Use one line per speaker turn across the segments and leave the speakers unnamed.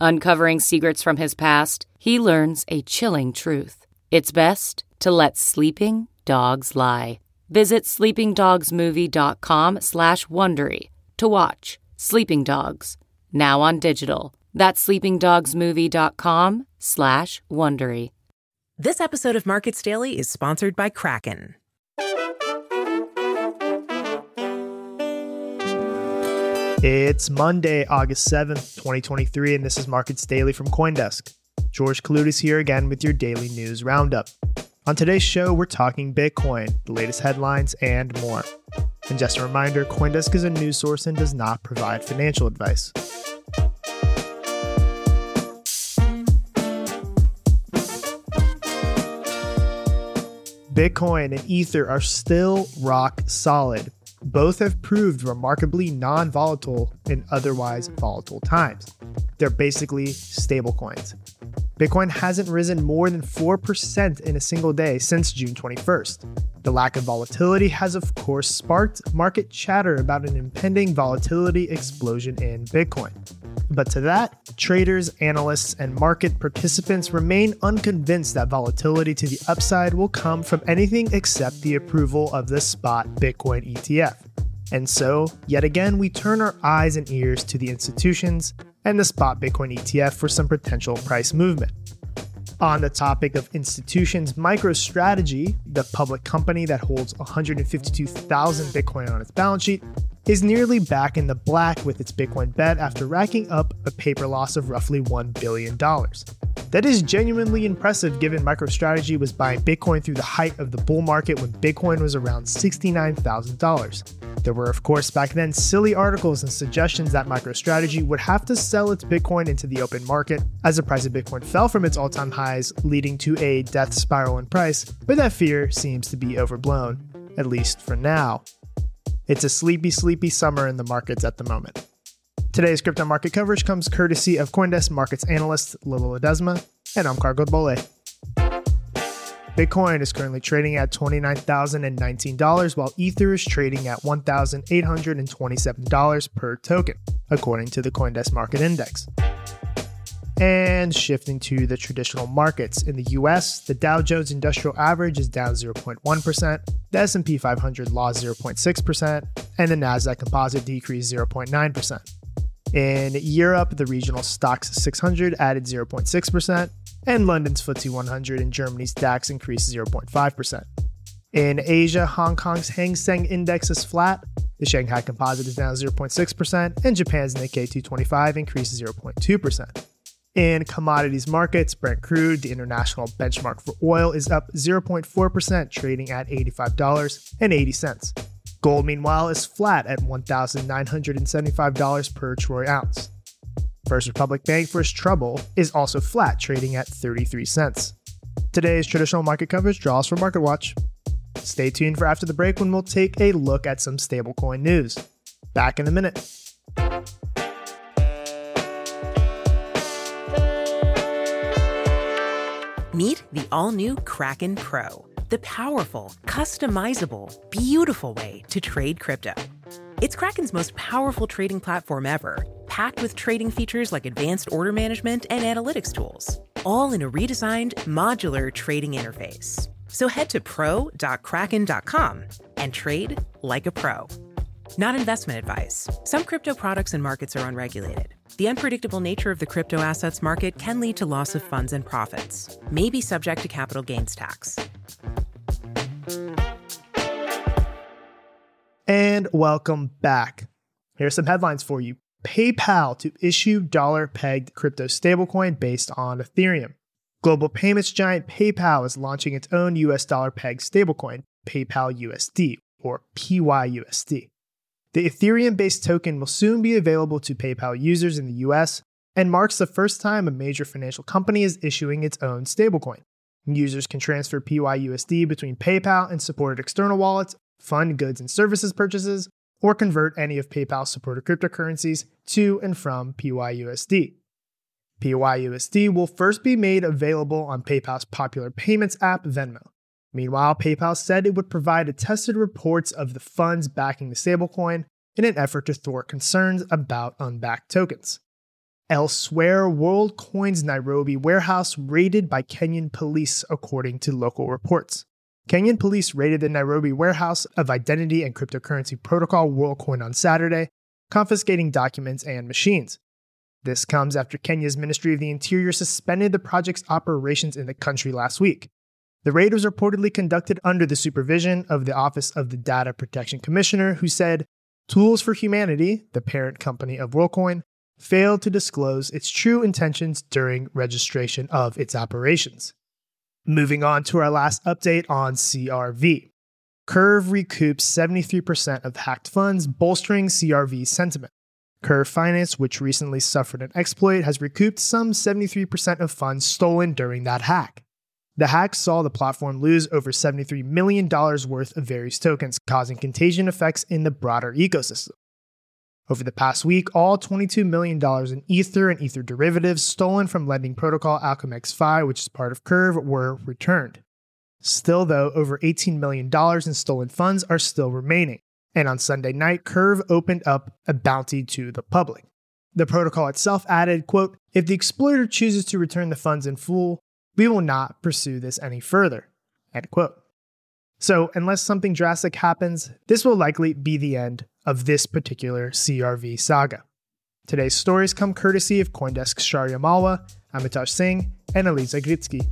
Uncovering secrets from his past, he learns a chilling truth. It's best to let sleeping dogs lie. Visit sleepingdogsmovie.com slash Wondery to watch Sleeping Dogs, now on digital. That's sleepingdogsmovie.com slash Wondery.
This episode of Markets Daily is sponsored by Kraken.
It's Monday, August 7th, 2023, and this is Markets Daily from Coindesk. George Kaloudis here again with your daily news roundup. On today's show, we're talking Bitcoin, the latest headlines, and more. And just a reminder Coindesk is a news source and does not provide financial advice. Bitcoin and Ether are still rock solid. Both have proved remarkably non volatile in otherwise hmm. volatile times. They're basically stablecoins. Bitcoin hasn't risen more than 4% in a single day since June 21st. The lack of volatility has, of course, sparked market chatter about an impending volatility explosion in Bitcoin. But to that, traders, analysts, and market participants remain unconvinced that volatility to the upside will come from anything except the approval of the spot Bitcoin ETF. And so, yet again, we turn our eyes and ears to the institutions and the spot Bitcoin ETF for some potential price movement. On the topic of institutions, MicroStrategy, the public company that holds 152,000 Bitcoin on its balance sheet, is nearly back in the black with its Bitcoin bet after racking up a paper loss of roughly $1 billion. That is genuinely impressive given MicroStrategy was buying Bitcoin through the height of the bull market when Bitcoin was around $69,000. There were, of course, back then silly articles and suggestions that MicroStrategy would have to sell its Bitcoin into the open market as the price of Bitcoin fell from its all time highs, leading to a death spiral in price, but that fear seems to be overblown, at least for now. It's a sleepy, sleepy summer in the markets at the moment. Today's crypto market coverage comes courtesy of Coindesk markets analyst Lyllah Ledesma, and I'm Cargo Bole. Bitcoin is currently trading at $29,019, while Ether is trading at $1,827 per token, according to the Coindesk Market Index. And shifting to the traditional markets. In the US, the Dow Jones Industrial Average is down 0.1%, the S&P 500 lost 0.6%, and the Nasdaq Composite decreased 0.9%. In Europe, the regional Stoxx 600 added 0.6%, and London's FTSE 100 and Germany's DAX increased 0.5%. In Asia, Hong Kong's Hang Seng Index is flat, the Shanghai Composite is down 0.6%, and Japan's Nikkei 225 increased 0.2%. In commodities markets, Brent crude, the international benchmark for oil, is up 0.4%, trading at $85.80. Gold, meanwhile, is flat at $1,975 per troy ounce. First Republic Bank for its Trouble is also flat, trading at 33 cents. Today's traditional market coverage draws from MarketWatch. Stay tuned for after the break when we'll take a look at some stablecoin news. Back in a minute.
Meet the all new Kraken Pro the powerful, customizable, beautiful way to trade crypto. It's Kraken's most powerful trading platform ever, packed with trading features like advanced order management and analytics tools, all in a redesigned, modular trading interface. So head to pro.kraken.com and trade like a pro. Not investment advice. Some crypto products and markets are unregulated. The unpredictable nature of the crypto assets market can lead to loss of funds and profits, may be subject to capital gains tax.
And welcome back. Here are some headlines for you. PayPal to issue dollar pegged crypto stablecoin based on Ethereum. Global payments giant PayPal is launching its own US dollar pegged stablecoin, PayPal USD, or PYUSD. The Ethereum based token will soon be available to PayPal users in the US and marks the first time a major financial company is issuing its own stablecoin. Users can transfer PYUSD between PayPal and supported external wallets, fund goods and services purchases, or convert any of PayPal's supported cryptocurrencies to and from PYUSD. PYUSD will first be made available on PayPal's popular payments app Venmo. Meanwhile, PayPal said it would provide attested reports of the funds backing the stablecoin in an effort to thwart concerns about unbacked tokens. Elsewhere, WorldCoin's Nairobi warehouse raided by Kenyan police, according to local reports. Kenyan police raided the Nairobi warehouse of identity and cryptocurrency protocol WorldCoin on Saturday, confiscating documents and machines. This comes after Kenya's Ministry of the Interior suspended the project's operations in the country last week. The raid was reportedly conducted under the supervision of the Office of the Data Protection Commissioner, who said Tools for Humanity, the parent company of WorldCoin, failed to disclose its true intentions during registration of its operations. Moving on to our last update on CRV. Curve recoups 73% of hacked funds, bolstering CRV sentiment. Curve Finance, which recently suffered an exploit, has recouped some 73% of funds stolen during that hack. The hack saw the platform lose over $73 million worth of various tokens, causing contagion effects in the broader ecosystem. Over the past week, all $22 million in Ether and Ether derivatives stolen from lending protocol Alchemix Fi, which is part of Curve, were returned. Still, though, over $18 million in stolen funds are still remaining. And on Sunday night, Curve opened up a bounty to the public. The protocol itself added, quote, if the exploiter chooses to return the funds in full, we will not pursue this any further, end quote. So, unless something drastic happens, this will likely be the end of this particular CRV saga. Today's stories come courtesy of Coindesk's Shaurya Malwa, Amitoj Singh, and Eliza Gkritsi.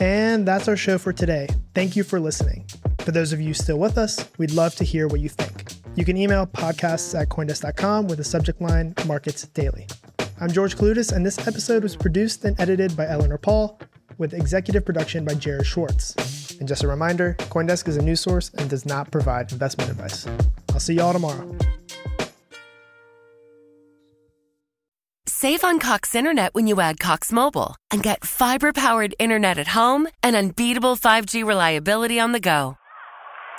And that's our show for today. Thank you for listening. For those of you still with us, we'd love to hear what you think. You can email podcasts at coindesk.com with the subject line Markets Daily. I'm George Kaloudis, and this episode was produced and edited by Eleanor Pahl, with executive production by Jared Schwartz. And just a reminder Coindesk is a news source and does not provide investment advice. I'll see y'all tomorrow.
Save on Cox Internet when you add Cox Mobile and get fiber powered internet at home and unbeatable 5G reliability on the go.